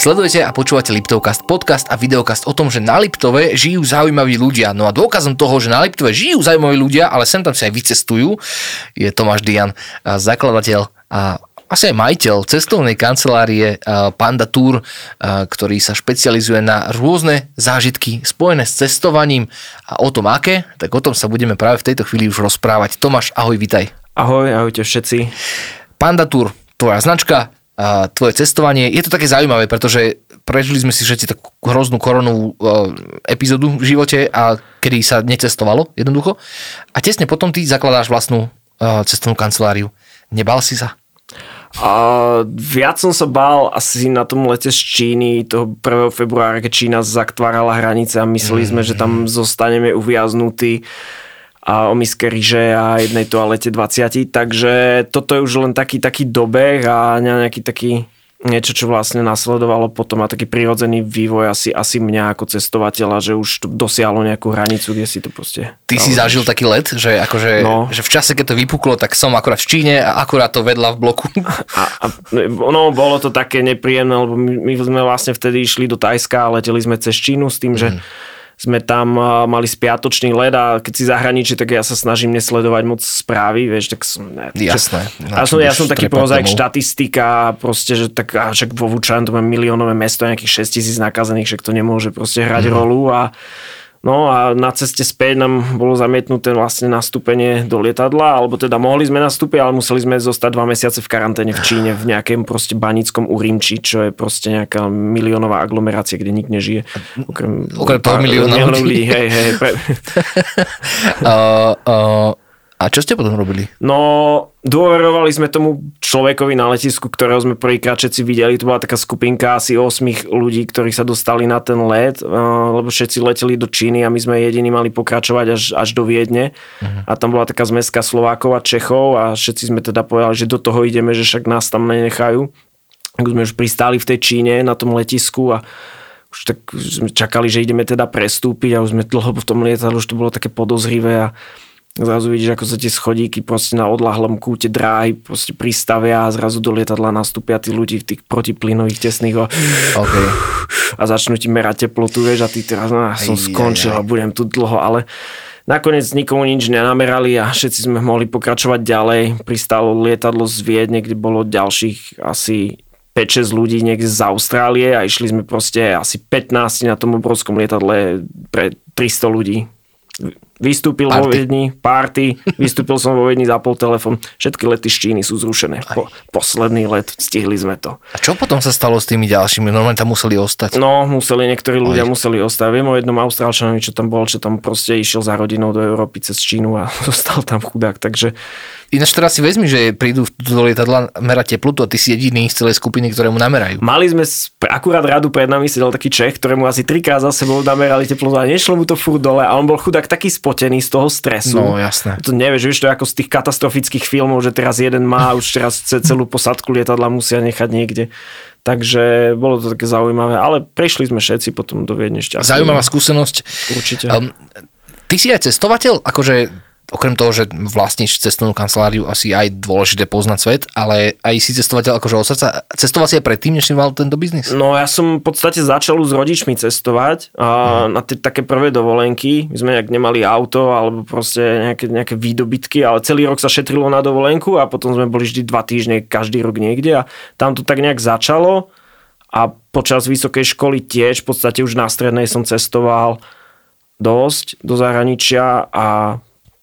Sledujete a počúvate Liptovcast, podcast a videokast o tom, že na Liptove žijú zaujímaví ľudia. No a dôkazom toho, že na Liptove žijú zaujímaví ľudia, ale sem tam si aj vycestujú, je Tomáš Dian, zakladateľ a asi aj majiteľ cestovnej kancelárie Panda Tour, ktorý sa špecializuje na rôzne zážitky spojené s cestovaním a o tom aké, tak o tom sa budeme práve v tejto chvíli už rozprávať. Tomáš, ahoj, vitaj. Ahoj, ahojte všetci. Panda Tour, tvoja značka, tvoje cestovanie. Je to také zaujímavé, pretože prežili sme si všetci takú hroznú koronovú epizódu v živote a kedy sa necestovalo jednoducho. A tesne potom ty zakladáš vlastnú cestovnú kanceláriu. Nebal si sa? A viac som sa bál asi na tom lete z Číny toho 1. februára, keď Čína zatvárala hranice a mysleli sme, že tam zostaneme uviaznutí a o miske ryže a jednej toalete 20. Takže toto je už len taký, taký dobeh a nejaký taký niečo, čo vlastne nasledovalo potom a taký prirodzený vývoj asi, asi mňa ako cestovateľa, že už to dosiahlo nejakú hranicu, kde si to proste... Ty si zažil taký let, že, akože, no. že v čase, keď to vypuklo, tak som akurát v Číne a akurát to vedla v bloku. A, a no, bolo to také nepríjemné, lebo my, my sme vlastne vtedy išli do Tajska a leteli sme cez Čínu s tým, mm. Sme tam mali spiatočný led a keď si zahraničí, tak ja sa snažím nesledovať moc správy, vieš, tak som... Ne, Jasné. Ja som, ja som taký prozaik štatistika, proste, že tak, a však vo Vučan to má miliónové mesto, nejakých 6 tisíc nakazených, však to nemôže proste hrať mm. rolu a No a na ceste späť nám bolo zamietnuté vlastne nastúpenie do lietadla, alebo teda mohli sme nastúpiť, ale museli sme zostať dva mesiace v karanténe v Číne, v nejakém proste banickom Urimči, čo je proste nejaká miliónová aglomerácia, kde nik nežije. Okrem, okrem toho milióna ľudí. Hej, hej. Pre... uh, uh, a čo ste potom robili? No, dôverovali sme tomu človekovi na letisku, ktorého sme prvýkrát všetci videli. To bola taká skupinka asi 8 ľudí, ktorí sa dostali na ten let, lebo všetci leteli do Číny a my sme jediní mali pokračovať až, až do Viedne. Uh-huh. A tam bola taká zmeska Slovákov a Čechov a všetci sme teda povedali, že do toho ideme, že však nás tam nenechajú. Tak sme už pristáli v tej Číne na tom letisku a už tak sme čakali, že ideme teda prestúpiť a už sme dlho v tom lietadle, už to bolo také podozrivé a Zrazu vidíš, ako sa tie schodíky proste na odlahlom kúte dráhy proste pristavia a zrazu do lietadla nastúpia tí ľudí v tých protiplynových tesných a, okay. a začnú ti merať teplotu, vieš, a ty teraz, no, som skončil a budem tu dlho, ale nakoniec nikomu nič nenamerali a všetci sme mohli pokračovať ďalej. Pristalo lietadlo z Viedne, kde bolo ďalších asi 5-6 ľudí niekde z Austrálie a išli sme proste asi 15 na tom obrovskom lietadle pre 300 ľudí Vystúpil party. vo Viedni, party, vystúpil som vo Viedni, zapol telefon. Všetky lety z Číny sú zrušené. Po, posledný let, stihli sme to. A čo potom sa stalo s tými ďalšími? Normálne tam museli ostať? No, museli, niektorí ľudia Aj. museli ostať. Viem o jednom Austrálčanovi, čo tam bol, čo tam proste išiel za rodinou do Európy cez Čínu a zostal tam chudák. Takže Ináč teraz si vezmi, že prídu do lietadla merať teplotu a ty si jediný z celej skupiny, ktoré mu namerajú. Mali sme akurát radu pred nami sedel taký Čech, ktorému asi trikrát za sebou namerali teplotu a nešlo mu to furt dole a on bol chudák taký spotený z toho stresu. No jasné. To nevieš, vieš, to je ako z tých katastrofických filmov, že teraz jeden má a už teraz celú posadku lietadla musia nechať niekde. Takže bolo to také zaujímavé, ale prišli sme všetci potom do Viedne šťastne. Zaujímavá skúsenosť. Určite. Um, ty si aj cestovateľ? Akože okrem toho, že vlastníš cestovnú kanceláriu, asi aj dôležité poznať svet, ale aj si cestovateľ akože od srdca. Cestoval si aj predtým, než si mal tento biznis? No ja som v podstate začal s rodičmi cestovať a hmm. na tie také prvé dovolenky. My sme nejak nemali auto alebo proste nejaké, nejaké výdobytky, ale celý rok sa šetrilo na dovolenku a potom sme boli vždy dva týždne každý rok niekde a tam to tak nejak začalo a počas vysokej školy tiež v podstate už na strednej som cestoval dosť do zahraničia a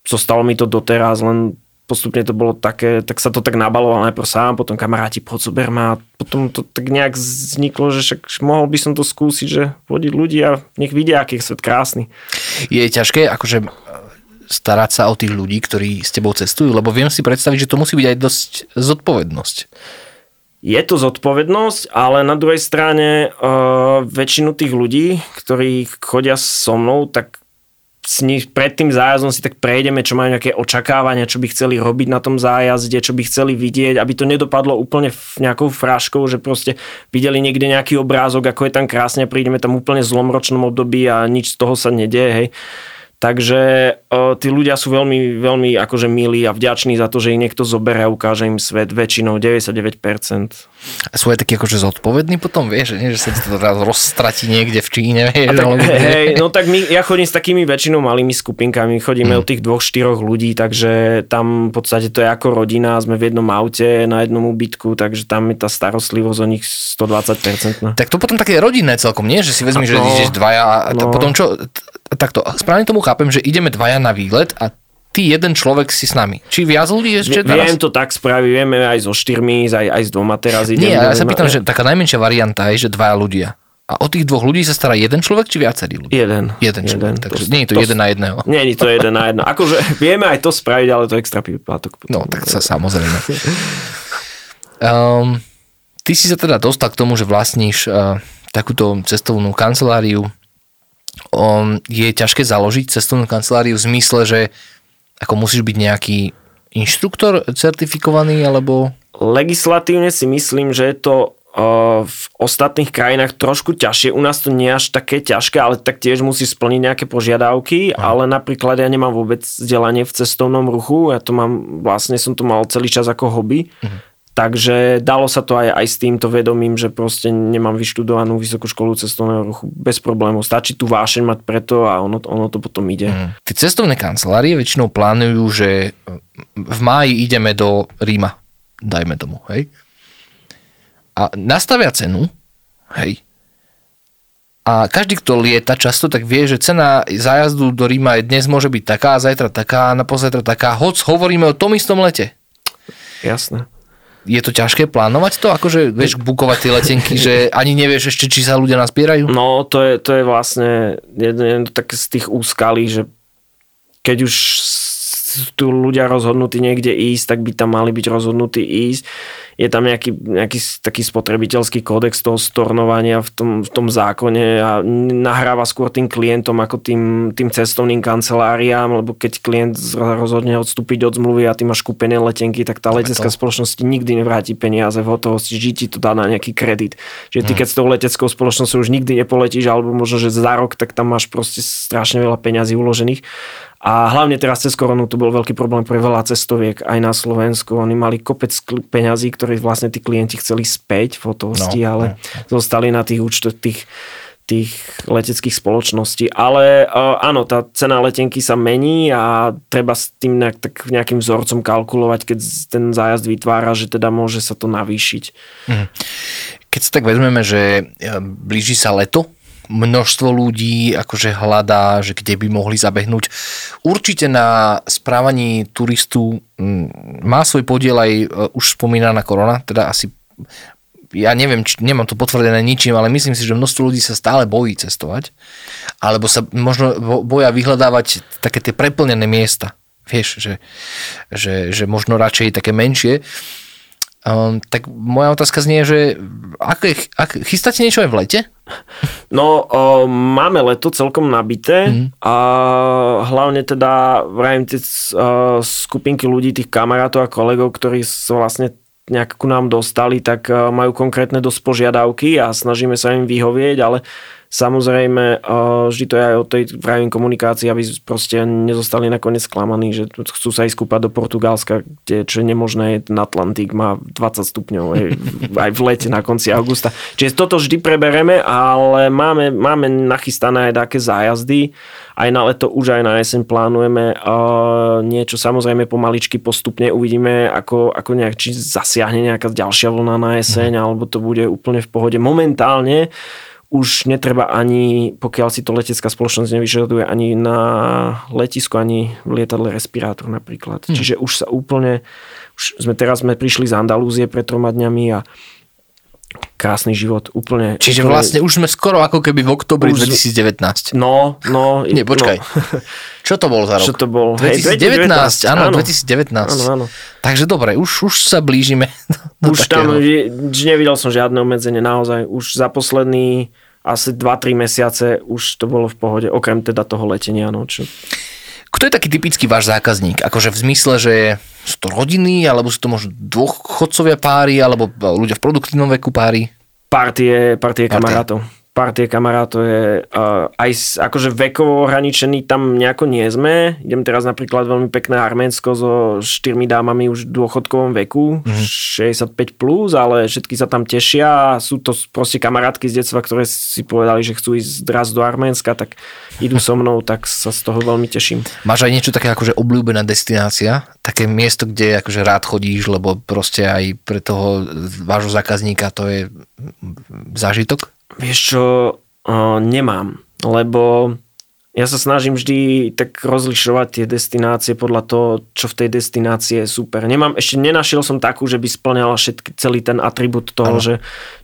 zostalo mi to doteraz, len postupne to bolo také, tak sa to tak nabaloval najprv sám, potom kamaráti, poď zober ma a potom to tak nejak vzniklo, že však mohol by som to skúsiť, že vodiť ľudí a nech vidia, aký je svet krásny. Je ťažké akože starať sa o tých ľudí, ktorí s tebou cestujú, lebo viem si predstaviť, že to musí byť aj dosť zodpovednosť. Je to zodpovednosť, ale na druhej strane uh, väčšinu tých ľudí, ktorí chodia so mnou, tak s nich pred tým zájazdom si tak prejdeme, čo majú nejaké očakávania, čo by chceli robiť na tom zájazde, čo by chceli vidieť, aby to nedopadlo úplne nejakou fráškou, že proste videli niekde nejaký obrázok, ako je tam krásne, prídeme tam úplne v zlomročnom období a nič z toho sa nedieje, hej. Takže o, tí ľudia sú veľmi, veľmi akože milí a vďační za to, že ich niekto zoberie a ukáže im svet väčšinou 99%. A sú aj takí akože zodpovední potom, vieš, že, nie, že sa to teraz rozstratí niekde v Číne. Vieš, tak, ale- hej, no tak my, ja chodím s takými väčšinou malými skupinkami, chodíme Mm. od tých dvoch, štyroch ľudí, takže tam v podstate to je ako rodina, sme v jednom aute, na jednom ubytku, takže tam je tá starostlivosť o nich 120%. Tak to potom také rodinné celkom, nie? Že si vezmi, že No, ideš dvaja a no. no. potom čo? Takto, správne tomu chápem, že ideme dvaja na výlet a ty jeden človek si s nami. Či viac ľudí ešte Viem naraz? to tak spraviť, vieme aj so štyrmi, aj, aj s dvoma teraz idem. Nie, ja sa pýtam, že taká najmenšia varianta je, že dvaja ľudia. A od tých dvoch ľudí sa stará jeden človek, či viacerí ľudia? Jeden. Jeden človek, takže To- nie je to, to- jeden na jedného. Nie je to jeden na jedno. Akože vieme aj to spraviť, ale to extra plátok. No, tak sa samozrejme. Um, ty si sa teda dostal k tomu, že vlastníš uh, takúto cestovnú kanceláriu. Um, je ťažké založiť cestovnú kanceláriu v zmysle, že ako musíš byť nejaký inštruktor certifikovaný, alebo... Legislatívne si myslím, že je to uh, v ostatných krajinách trošku ťažšie. U nás to nie je až také ťažké, ale tak tiež musí splniť nejaké požiadavky, ale napríklad ja nemám vôbec vzdelanie v cestovnom ruchu, ja to mám, vlastne som to mal celý čas ako hobby, takže dalo sa to aj, aj s týmto vedomím, že proste nemám vyštudovanú vysokú školu cestovného ruchu bez problémov. Stačí tu vášeň mať preto a ono, ono to potom ide. Mm. Tie cestovné kancelárie väčšinou plánujú, že v máji ideme do Ríma, dajme tomu, hej? A nastavia cenu, hej? A každý, kto lieta často, tak vie, že cena zájazdu do Ríma je dnes môže byť taká, zajtra taká, napozajtra taká, hoc hovoríme o tom istom lete. Jasné. Je to ťažké plánovať to, akože vieš bukovať tie letenky, že ani nevieš ešte, či sa ľudia naspierajú? No, to je, to je vlastne jedno také z tých úskalí, že keď už tu ľudia rozhodnutí niekde ísť, tak by tam mali byť rozhodnutí ísť. Je tam nejaký, nejaký taký spotrebiteľský kódex toho stornovania v tom, v tom zákone a nahráva skôr tým klientom ako tým, tým cestovným kanceláriám, lebo keď klient rozhodne odstúpiť od zmluvy a ty máš kúpené letenky, tak tá letecká spoločnosť nikdy nevráti peniaze v hotovosti, že ti to dá na nejaký kredit. Čiže ty keď s tou leteckou spoločnosťou už nikdy nepoletíš, alebo možno, že za rok, tak tam máš proste strašne veľa peňazí uložených. A hlavne teraz cez koronu to bol veľký problém pre veľa cestoviek aj na Slovensku. Oni mali kopec peňazí, ktoré vlastne tí klienti chceli späť v hotovosti, No, ale zostali na tých účtoch tých tých leteckých spoločností. Ale uh, áno, tá cena letenky sa mení a treba s tým nejak, tak nejakým vzorcom kalkulovať, keď ten zájazd vytvára, že teda môže sa to navýšiť. Keď sa tak vezmeme, že e, blíži sa leto, množstvo ľudí akože hľadá, že kde by mohli zabehnúť. Určite na správaní turistu mm, má svoj podiel aj e, už spomínaná korona, teda asi ja neviem, či, nemám to potvrdené ničím, ale myslím si, že množstvo ľudí sa stále bojí cestovať, alebo sa možno bo- boja vyhľadávať také tie preplnené miesta. Vieš, že, že, že možno radšej také menšie. Um, tak moja otázka znie, že aké, ak, chystáte niečo aj v lete? No, o, máme leto celkom nabité mm. a hlavne teda vrajím tie o, skupinky ľudí, tých kamarátov a kolegov, ktorí sa vlastne nejak ku nám dostali, tak majú konkrétne dosť požiadavky a snažíme sa im vyhovieť, ale samozrejme o, vždy to je aj o tej vrajím komunikácii, aby proste nezostali nakoniec sklamaní, že chcú sa ísť kúpať do Portugalska, kde čo je nemožné, ten Atlantik má 20 stupňov aj, aj v lete na konci augusta. Čiže toto vždy prebereme, ale máme, máme nachystané aj také zájazdy. Aj na leto, už aj na jeseň plánujeme uh, niečo samozrejme pomaličky postupne uvidíme, ako, ako nejak, či zasiahne nejaká ďalšia vlna na jeseň, mm. alebo to bude úplne v pohode. Momentálne už netreba ani, pokiaľ si to letecká spoločnosť nevyžaduje, ani na letisku, ani v lietadle respirátor napríklad. Hmm. Čiže už sa úplne, už sme teraz sme prišli z Andalúzie pred troma dňami a krásny život, úplne. Čiže úplne, vlastne už sme skoro ako keby v oktobri Už- 2019. No, no. Nie, počkaj. No. Čo to bol za rok? Čo to bol? Hej, 2019, áno, áno. 2019. Áno, áno. Takže dobre, už, už sa blížime. Do už tam, takého. je- nevidel som žiadne obmedzenie, naozaj. Už za posledný asi 2-3 mesiace už to bolo v pohode, okrem teda toho letenia. No, čo... Kto je taký typický váš zákazník? Akože v zmysle, že sú to rodiny, alebo sú to možno dôchodcovia páry, alebo ľudia v produktívnom veku páry? Partie, partie kamarátov. Partie kamarátov je uh, aj akože vekovo ohraničený tam nejako nie sme. Idem teraz napríklad veľmi pekné Arménsko so štyrmi dámami už v dôchodkovom veku, mm-hmm. 65+, plus, ale všetky sa tam tešia a sú to proste kamarátky z detstva, ktoré si povedali, že chcú ísť raz do Arménska, tak idú so mnou, tak sa z toho veľmi teším. Máš aj niečo také akože obľúbená destinácia? Také miesto, kde akože rád chodíš, lebo proste aj pre toho vášho zákazníka to je zážitok? Vieš čo, uh, nemám, lebo ja sa snažím vždy tak rozlišovať tie destinácie podľa toho, čo v tej destinácii je super. Nemám, ešte nenašiel som takú, že by splňala všetky, celý ten atribút toho, že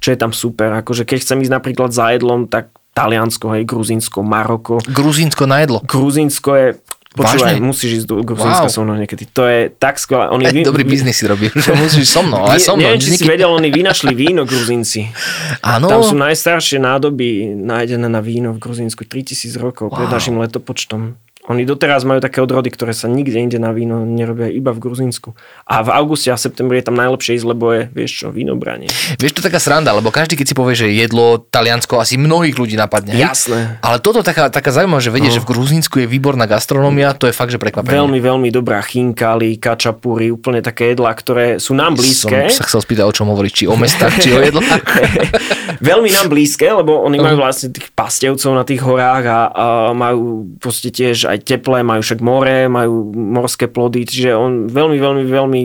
čo je tam super. Akože keď chcem ísť napríklad za jedlom, tak Taliansko, hej, Gruzínsko, Maroko. Gruzínsko na jedlo? Gruzínsko je Počúvaj, Vážne? musíš ísť do Gruzínska wow. so mnou niekedy. To je tak skvelé. Oni vy... Dobrý biznis si robí. musíš so mnou, ale so mnou. Neviem, či si vedel, oni vynašli víno Gruzínci. Áno. Tam sú najstaršie nádoby nájdené na víno v Gruzínsku. 3000 rokov wow. pred našim letopočtom. Oni doteraz majú také odrody, ktoré sa nikde inde na víno nerobia, iba v Gruzínsku. A v auguste a septembri je tam najlepšie ísť, lebo je, vieš čo, vínobranie. Vieš, to taká sranda, lebo každý, keď si povie, že jedlo Taliansko, asi mnohých ľudí napadne. Jasné. Ale toto taká, taká zaujímavá, že vedie, no. že v Gruzínsku je výborná gastronomia, to je fakt, že prekvapenie. Veľmi, veľmi dobrá chinkali, kačapúry, úplne také jedlá, ktoré sú nám blízke. Som sa chcel spýtať, o čom hovoríš, či o mestách, či o jedlách. veľmi nám blízke, lebo oni majú vlastne tých pastevcov na tých horách a, a majú proste tiež aj teplé, majú však more, majú morské plody, čiže on veľmi, veľmi, veľmi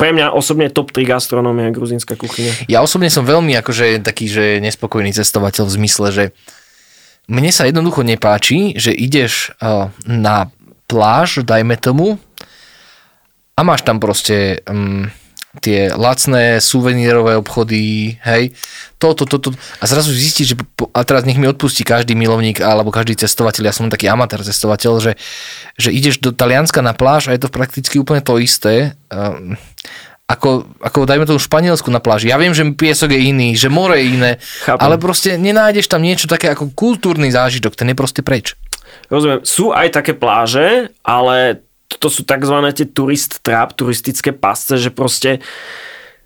pre mňa osobne top 3 gastronómia gruzínska kuchyňa. Ja osobne som veľmi akože taký, že nespokojný cestovateľ v zmysle, že mne sa jednoducho nepáči, že ideš na pláž, dajme tomu, a máš tam proste um, tie lacné suvenírové obchody, hej, toto, toto, a zrazu zistíš, že, a teraz nech mi odpustí každý milovník alebo každý cestovateľ, ja som taký amatér cestovateľ, že, že ideš do Talianska na pláž a je to prakticky úplne to isté, um, ako, ako dajme tomu Španielsku na pláži. Ja viem, že piesok je iný, že more je iné, Chápem. ale proste nenájdeš tam niečo také ako kultúrny zážitok, ten je proste preč. Rozumiem, sú aj také pláže, ale to sú tzv. tie turist trap, turistické pasce, že proste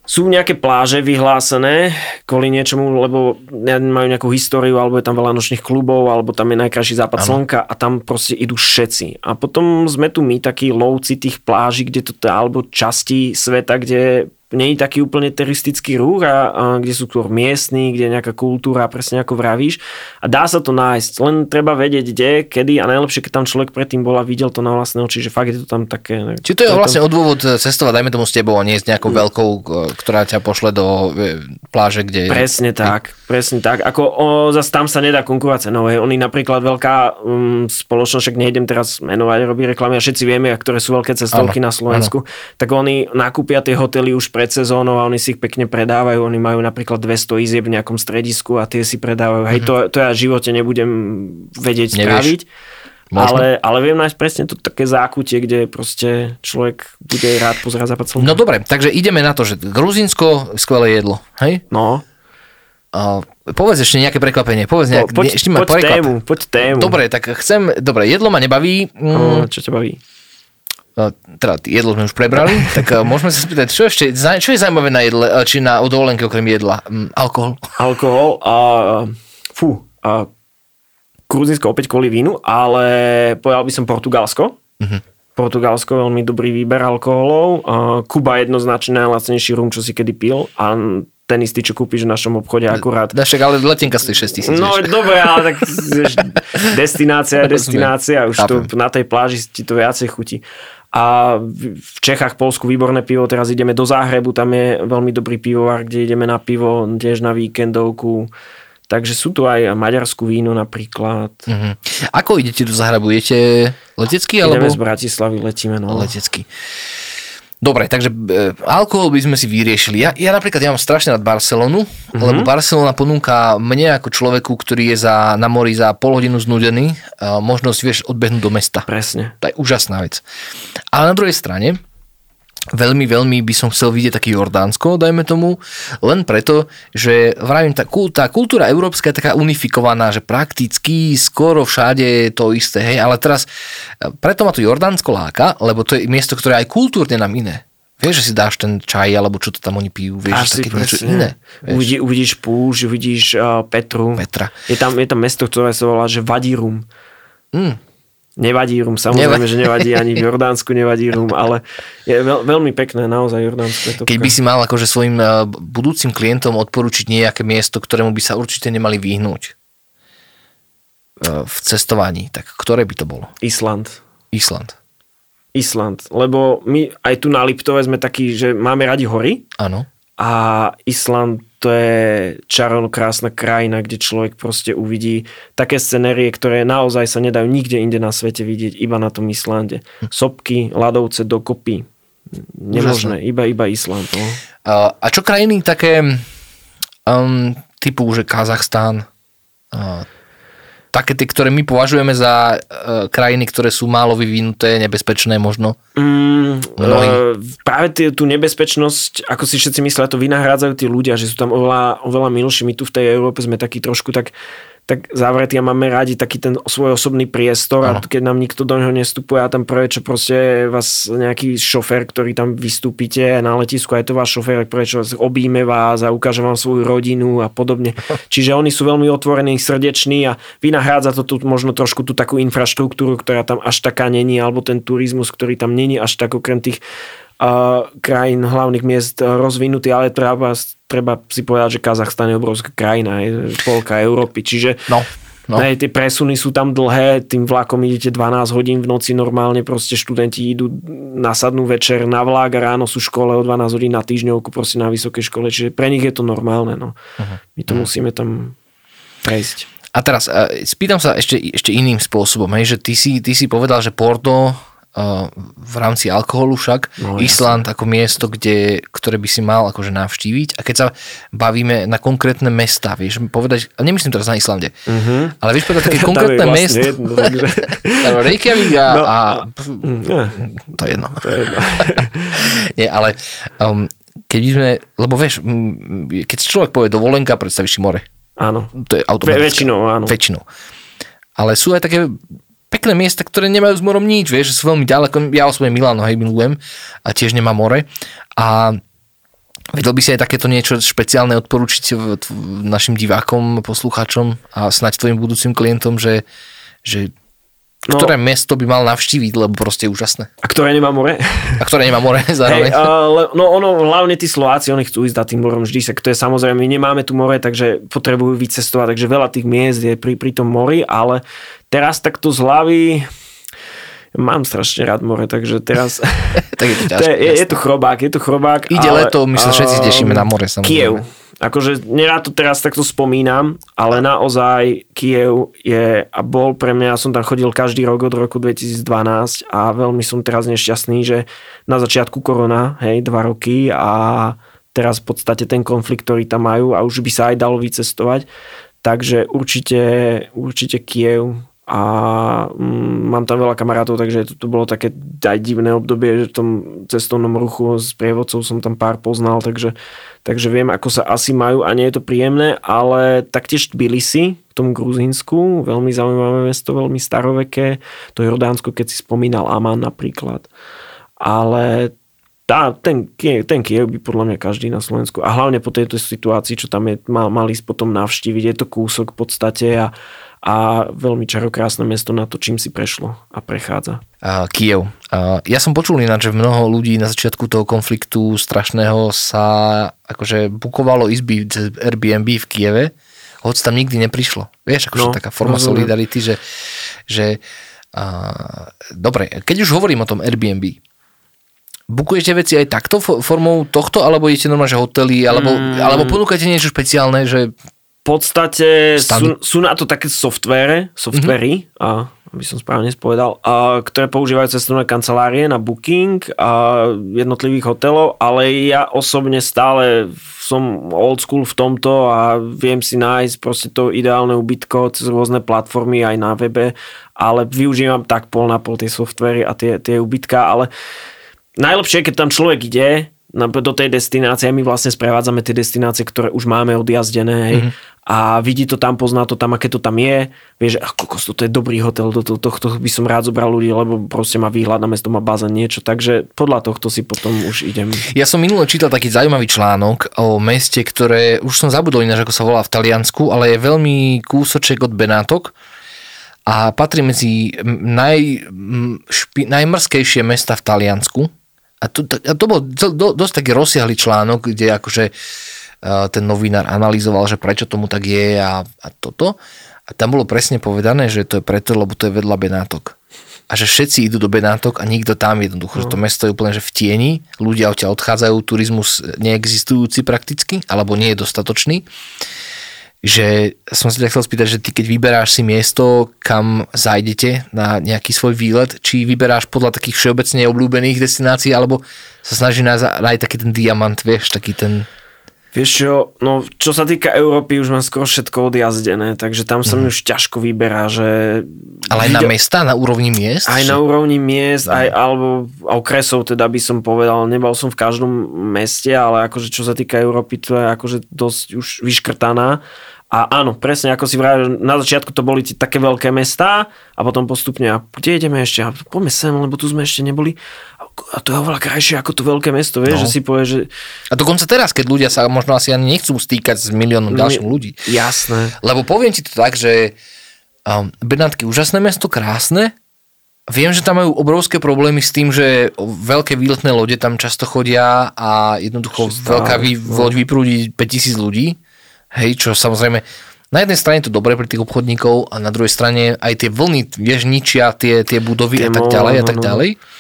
sú nejaké pláže vyhlásené kvôli niečomu, lebo majú nejakú históriu, alebo je tam veľa nočných klubov, alebo tam je najkrajší západ ano. slnka a tam proste idú všetci. A potom sme tu my, takí lovci tých pláží, kde to, alebo časti sveta, kde je taký úplne turistický rúh, a, a kde sú skôr miestni, kde je nejaká kultúra, presne ako vravíš. A dá sa to nájsť, len treba vedieť kde, kedy a najlepšie, keď tam človek predtým bol a videl to na vlastné oči, že fakt je to tam také... Či to je vlastne tam... odôvod cestovať, dajme tomu s tebou a nie s nejakou mm. veľkou, ktorá ťa pošle do e, pláže, kde... Presne tak, presne tak. Ako o, zase tam sa nedá konkurovať cenou. Oni napríklad veľká um, spoločnosť, však nejdem teraz menovať, robí reklamy a všetci vieme, ktoré sú veľké cestovky ano, na Slovensku, ano. tak oni nakúpia tie hotely už pre pred sezónou a oni si ich pekne predávajú. Oni majú napríklad 200 izieb v nejakom stredisku a tie si predávajú. Hej, mm-hmm. to, to ja v živote nebudem vedieť Nevieš. spraviť. Ale, ale viem nájsť presne to také zákutie, kde proste človek bude rád pozerať západ slnka. No dobre, takže ideme na to, že Gruzinsko, skvelé jedlo, hej? No. A povedz ešte nejaké prekvapenie, povedz nejak, poď, ešte poď tému, poď tému. Dobre, tak chcem, dobre, jedlo ma nebaví. Mm, čo ťa baví? Teda jedlo sme už prebrali, tak uh, môžeme sa spýtať, čo ešte, čo je zaujímavé na jedle, či na dovolenke okrem jedla? Alkohol. Alkohol a fú, a Gruzinsko opäť kvôli vínu, ale povedal by som Portugalsko. Uh-huh. Portugalsko veľmi dobrý výber alkoholov. Kuba jednoznačne najlacnejší rum, čo si kedy pil a ten istý, čo kúpiš v našom obchode akurát. Však, ale letenka stojí 6 tisíc. No dobre, ale tak destinácia je destinácia, už tu na tej pláži ti to viacej chutí a v Čechách, Polsku výborné pivo, teraz ideme do Záhrebu, tam je veľmi dobrý pivovar, kde ideme na pivo tiež na víkendovku. Takže sú tu aj maďarskú víno napríklad. Uh-huh. Ako idete do Záhrebu? Idete letecky? Ideme alebo... z Bratislavy, letíme. No. Letecky. Dobre, takže e, alkohol by sme si vyriešili. Ja, ja napríklad ja mám strašne rád Barcelonu, mm-hmm. lebo Barcelona ponúka mne ako človeku, ktorý je za, na mori za pol hodinu znudený, e, možnosť, vieš, odbehnúť do mesta. Presne. To je úžasná vec. Ale na druhej strane, veľmi, veľmi by som chcel vidieť také Jordánsko, dajme tomu, len preto, že vravím, tá, tá kultúra európska je taká unifikovaná, že prakticky skoro všade je to isté, hej, ale teraz preto ma to Jordánsko láka, lebo to je miesto, ktoré aj kultúrne nám iné. Vieš, že si dáš ten čaj, alebo čo to tam oni pijú, vieš, Dáš si také niečo iné. Vieš, Uvidí, uvidíš púšť, uvidíš uh, Petru. Petra. Je tam, je tam mesto, ktoré sa volá, že Vadírum. Mm. Nevadí rum, samozrejme, Neva- že nevadí ani v Jordánsku nevadí rum, ale je veľ, veľmi pekné, naozaj Jordánsko je to. Keď by si mal akože svojim eh, budúcim klientom odporučiť nejaké miesto, ktorému by sa určite nemali vyhnúť eh, v cestovaní, tak ktoré by to bolo? Island. Island. Island, lebo my aj tu na Liptove sme takí, že máme radi hory Áno. A Island to je čarovno krásna krajina, kde človek proste uvidí také scenérie, ktoré naozaj sa nedajú nikde inde na svete vidieť, iba na tom Islande. Sopky, ľadovce dokopy. Nemožné, iba, iba Island. No. A čo krajiny také um, typu, že Kazachstán, také tie, ktoré my považujeme za uh, krajiny, ktoré sú málo vyvinuté, nebezpečné možno. Mm, Mnohí. e, práve tie, tú nebezpečnosť, ako si všetci myslia, to vynahrádzajú tí ľudia, že sú tam oveľa, oveľa milší. My tu v tej Európe sme takí trošku tak, tak zavretí a máme radi taký ten svoj osobný priestor Áno. a keď nám nikto do neho nestupuje a tam prvé, čo proste vás nejaký šofér, ktorý tam vystúpite na letisku, aj to váš šofér, prečo vás obíme vás a ukáže vám svoju rodinu a podobne. Čiže oni sú veľmi otvorení, srdeční a vynahrádza to tu možno trošku tú takú infraštruktúru, ktorá tam až taká není, alebo ten turizmus, ktorý tam není až tak okrem tých krajín, hlavných miest rozvinutý, ale treba, treba si povedať, že Kazachstan je obrovská krajina, je polka Európy, čiže No, no. Hej, tie presuny sú tam dlhé, tým vlakom idete 12 hodín v noci normálne, proste študenti idú nasadnú večer na vlak a ráno sú v škole o 12 hodín na týždňovku proste na vysokej škole, čiže pre nich je to normálne, no. Uh-huh. My to musíme tam prejsť. A teraz spýtam sa ešte, ešte iným spôsobom, hej, že ty si, ty si povedal, že Porto v rámci alkoholu však, No, Island ako miesto, kde, ktoré by si mal akože navštíviť. A keď sa bavíme na konkrétne mesta, vieš povedať, nemyslím teraz na Islande, uh-huh. ale vieš povedať také je konkrétne vlastne mesto, jedno, takže... Reykjavík a, No, a Ne, to je jedno. to je jedno. Nie, ale um, keď sme, lebo vieš, mm, keď človek povie dovolenka, predstavíš si more. Áno. To je automatické. Väčšinou, áno. Väčšinou. Ale sú aj také pekné miesta, ktoré nemajú s morom nič, vieš, že sú veľmi ďaleko. Ja osobne Milano, hej, milujem a tiež nemá more. A vedel by si aj takéto niečo špeciálne odporučiť našim divákom, poslucháčom a snať tvojim budúcim klientom, že, že No. ktoré mesto by mal navštíviť, lebo proste je úžasné. A ktoré nemá more? A ktoré nemá more zároveň. Hej, ale, no ono, hlavne tí Slováci, oni chcú ísť za tým morom vždy, to je samozrejme, my nemáme tu more, takže potrebujú vycestovať, takže veľa tých miest je pri, pri tom mori, ale teraz takto z hlavy mám strašne rád more, takže teraz tak je to ťažké. je, je, to chrobák, je to chrobák. Ide ale, leto, my sa všetci tešíme na more, samozrejme. Kiev. Akože nerád to teraz takto spomínam, ale naozaj Kiev je a bol pre mňa, ja som tam chodil každý rok od roku 2012 a veľmi som teraz nešťastný, že na začiatku korona, hej, dva roky a teraz v podstate ten konflikt, ktorý tam majú a už by sa aj dalo vycestovať. Takže určite, určite Kiev a mm, mám tam veľa kamarátov, takže to, to bolo také aj divné obdobie, že v tom cestovnom ruchu s prievodcov som tam pár poznal, takže, takže viem, ako sa asi majú a nie je to príjemné, ale taktiež Tbilisi v tom Gruzínsku, veľmi zaujímavé mesto, veľmi staroveké, to Jordánsko, keď si spomínal Aman napríklad. Ale tá, ten, ten Kiev by podľa mňa každý na Slovensku a hlavne po tejto situácii, čo tam je, mal, mal ísť potom navštíviť, je to kúsok v podstate a, a veľmi čarokrásne mesto na to, čím si prešlo a prechádza. Uh, Kiev. Uh, ja som počul ináč, že mnoho ľudí na začiatku toho konfliktu strašného sa akože bukovalo izby cez Airbnb v Kieve, hoď tam nikdy neprišlo. Vieš, akože No, taká forma rozumiem. solidarity, že, že uh, dobre, keď už hovorím o tom Airbnb, bukujete veci aj takto fo- formou tohto, alebo idete normálne, že hotely, alebo, mm. alebo ponúkate niečo špeciálne, že podstate sú, sú na to také softvére, softvery, mm-hmm. a, aby som správne spovedal, a, ktoré používajú cestovné kancelárie na booking a jednotlivých hotelov, ale ja osobne stále som old school v tomto a viem si nájsť proste to ideálne ubytko cez rôzne platformy aj na webe, ale využívam tak pol na pol tie softvery a tie, tie ubytka, ale najlepšie je, keď tam človek ide, do tej destinácie. My vlastne sprevádzame tie destinácie, ktoré už máme odjazdené. Hej. Mm-hmm. A vidí to tam, pozná to tam, aké to tam je. Vie, že ach, kokos, toto je dobrý hotel, do to, tohto by som rád zobral ľudí, lebo proste má výhľad na mesto, má bazén, niečo. Takže podľa tohto si potom už idem. Ja som minule čítal taký zaujímavý článok o meste, ktoré už som zabudol ináč, ako sa volá v Taliansku, ale je veľmi kúsoček od Benátok a patrí medzi naj, špi, najmrskejšie mesta v Taliansku. A to, a to bol do, dosť taký rozsiahly článok, kde akože uh, ten novinár analyzoval, že prečo tomu tak je a, a toto. A tam bolo presne povedané, že to je preto, lebo to je vedľa Benátok. A že všetci idú do Benátok a nikto tam jednoducho, no. že to mesto je úplne že v tieni, ľudia odtiaľ odchádzajú, turizmus neexistujúci prakticky, alebo nie je dostatočný že som sa ťa chcel spýtať, že ty keď vyberáš si miesto, kam zajdete na nejaký svoj výlet, či vyberáš podľa takých všeobecne obľúbených destinácií, alebo sa snaží nájsť aj taký ten diamant, vieš, taký ten... Vieš čo, no čo sa týka Európy, už mám skoro všetko odjazdené, takže tam sa mm. mi už ťažko vyberá, že... Ale aj na mesta, na úrovni miest? Aj že... na úrovni miest, aj, alebo okresov teda by som povedal, nebol som v každom meste, ale akože čo sa týka Európy, to je akože dosť už vyškrtaná a áno, presne ako si vravel, na začiatku to boli tie také veľké mestá a potom postupne, a kde ideme ešte? A poďme sem, lebo tu sme ešte neboli. A to je oveľa krajšie ako to veľké mesto, vieš, no. že si povie, že... A dokonca teraz, keď ľudia sa možno asi ani nechcú stýkať s miliónom ďalších ľudí. Jasné. Lebo poviem ti to tak, že um, Bernátky, úžasné mesto, krásne, Viem, že tam majú obrovské problémy s tým, že veľké výletné lode tam často chodia a jednoducho veľká loď vyprúdi 5000 ľudí Hej, čo samozrejme na jednej strane je to dobre pre tých obchodníkov a na druhej strane aj tie vlny, vieš, ničia tie, tie budovy tie a tak ďalej a tak ďalej. No, no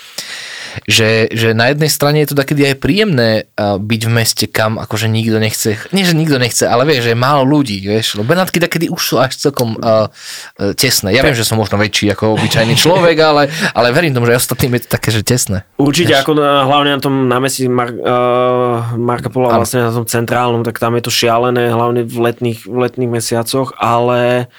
že, že na jednej strane je to takedy aj príjemné byť v meste, kam akože nikto nechce, nie že nikto nechce, ale vieš, že je málo ľudí, vieš, lebo Benátky takedy už sú až celkom uh, tesné. Ja viem, že som možno väčší ako obyčajný človek, ale, ale verím tomu, že ostatným je to také, že tesné. Určite, vieš. ako na, hlavne na tom námestí Mar, uh, Marka Pola, vlastne na tom centrálnom, tak tam je to šialené, hlavne v letných, v letných mesiacoch, ale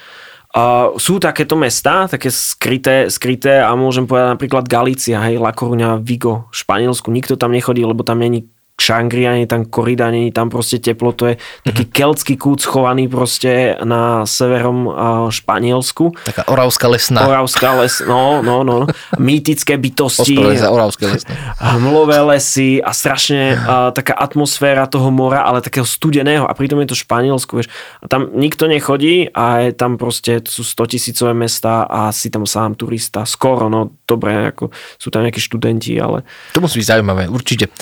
Uh, sú takéto mesta, také skryté, skryté a môžem povedať napríklad Galícia, hej, La Coruña, Vigo, Španielsku. Nikto tam nechodí, lebo tam není Šangria, nie tam korida, nie tam proste teplo, to je taký mm-hmm. keltský kút schovaný proste na severom Španielsku. Taká oravská lesná. Oravská les, no, no, no. Mýtické bytosti. za oravské lesné. Hmlové lesy a strašne a, taká atmosféra toho mora, ale takého studeného a pritom je to Španielsku, vieš. A tam nikto nechodí a je tam proste, sú 100 tisícové mesta a si tam sám turista. Skoro, no dobre, ako sú tam nejakí študenti, ale... To musí byť zaujímavé, určite.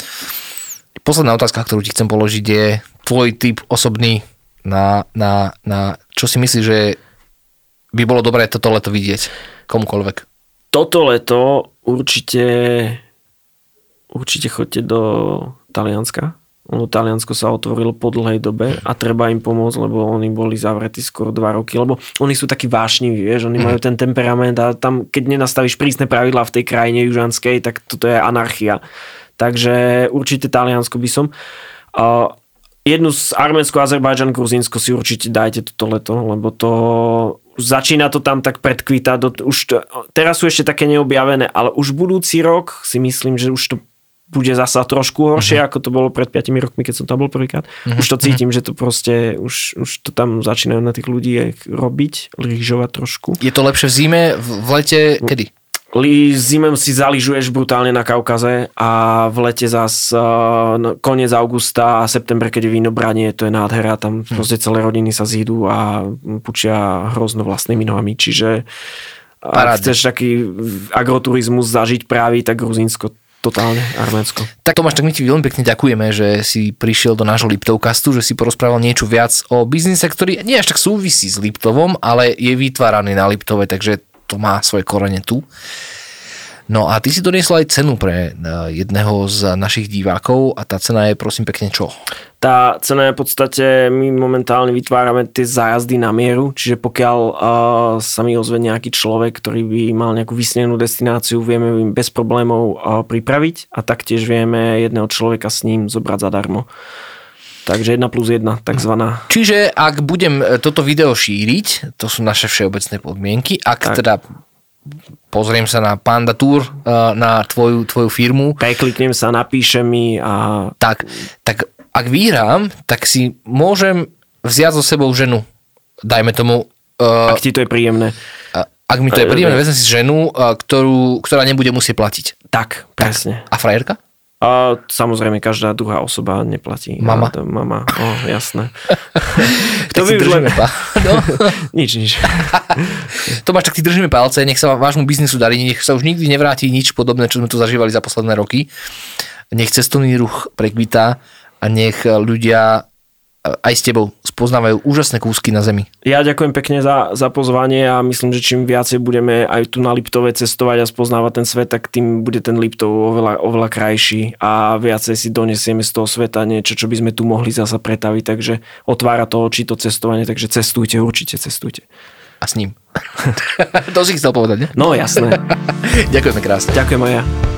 Posledná otázka, ktorú ti chcem položiť je tvoj typ osobný na, na, na čo si myslíš, že by bolo dobré toto leto vidieť komukoľvek? Toto leto určite určite chodte do Talianska. Ono Taliansko sa otvorilo po dlhej dobe a treba im pomôcť, lebo oni boli zavretí skoro dva roky, lebo oni sú takí vášniví, vieš, oni majú mhm. ten temperament a tam, keď nenastavíš prísne pravidlá v tej krajine južanskej, tak toto je anarchia. Takže určite Taliansko by som. Uh, jednu z Arménsko, Azerbajdžan, Gruzínsko si určite dajte toto leto, lebo to začína to tam tak predkvítať. Už to, teraz sú ešte také neobjavené, ale už budúci rok si myslím, že už to bude zasa trošku horšie, uh-huh. ako to bolo pred 5 rokmi, keď som tam bol prvýkrát. Uh-huh. Už to cítim, uh-huh. že to proste, už, už to tam začínajú na tých ľudí robiť, lyžovať trošku. Je to lepšie v zime, v lete, kedy? Zimem si zaližuješ brutálne na Kaukaze a v lete zas uh, koniec augusta a september, keď je vínobranie, to je nádhera, tam hmm. proste celé rodiny sa zídu a pučia hrozno vlastnými nohami, čiže Paráde. ak chceš taký agroturizmus zažiť právě, tak Gruzínsko totálne Arménsko. Tak Tomáš, tak my ti veľmi pekne ďakujeme, že si prišiel do nášho Liptovkastu, že si porozprával niečo viac o biznise, ktorý nie až tak súvisí s Liptovom, ale je vytváraný na Liptove, takže to má svoje korene tu. No a ty si doniesol aj cenu pre eh, jedného z našich divákov a tá cena je prosím pekne čo? Tá cena je v podstate, my momentálne vytvárame tie zájazdy na mieru, čiže pokiaľ uh, sa mi ozve nejaký človek, ktorý by mal nejakú vysnenú destináciu, vieme im bez problémov uh, pripraviť a taktiež vieme jedného človeka s ním zobrať zadarmo. Takže 1 plus 1, takzvaná. Čiže ak budem e, toto video šíriť, to sú naše všeobecné podmienky, ak tak. teda pozriem sa na Panda Tour, uh, na tvoju, tvoju firmu. Prekliknem sa, napíše mi a... Tak, tak ak vyhrám, tak si môžem vziať so sebou ženu. Dajme tomu... Uh, Ak ti to je príjemné. uh, ak mi to je príjemné, vezmem si ženu, uh, ktorú, ktorá nebude musieť platiť. Tak, presne. A frajerka? A samozrejme, každá druhá osoba neplatí. Mama? A to, mama, o, jasné. Tak si by už len- pa- no. nič, nič. Tomáš, tak ti držíme palce, nech sa vášmu biznisu darí, nech sa už nikdy nevráti nič podobné, čo sme tu zažívali za posledné roky. Nech cestovný ruch prekvitá a nech ľudia aj s tebou spoznávajú úžasné kúsky na zemi. Ja ďakujem pekne za, za pozvanie a myslím, že čím viacej budeme aj tu na Liptove cestovať a spoznávať ten svet, tak tým bude ten Liptov oveľa, oveľa krajší a viacej si donesieme z toho sveta niečo, čo by sme tu mohli zasa pretaviť, takže otvára to oči to cestovanie, takže cestujte, určite cestujte. A s ním. to si chcel povedať, ne? No jasné. Ďakujeme krásne. Ďakujem aj ja.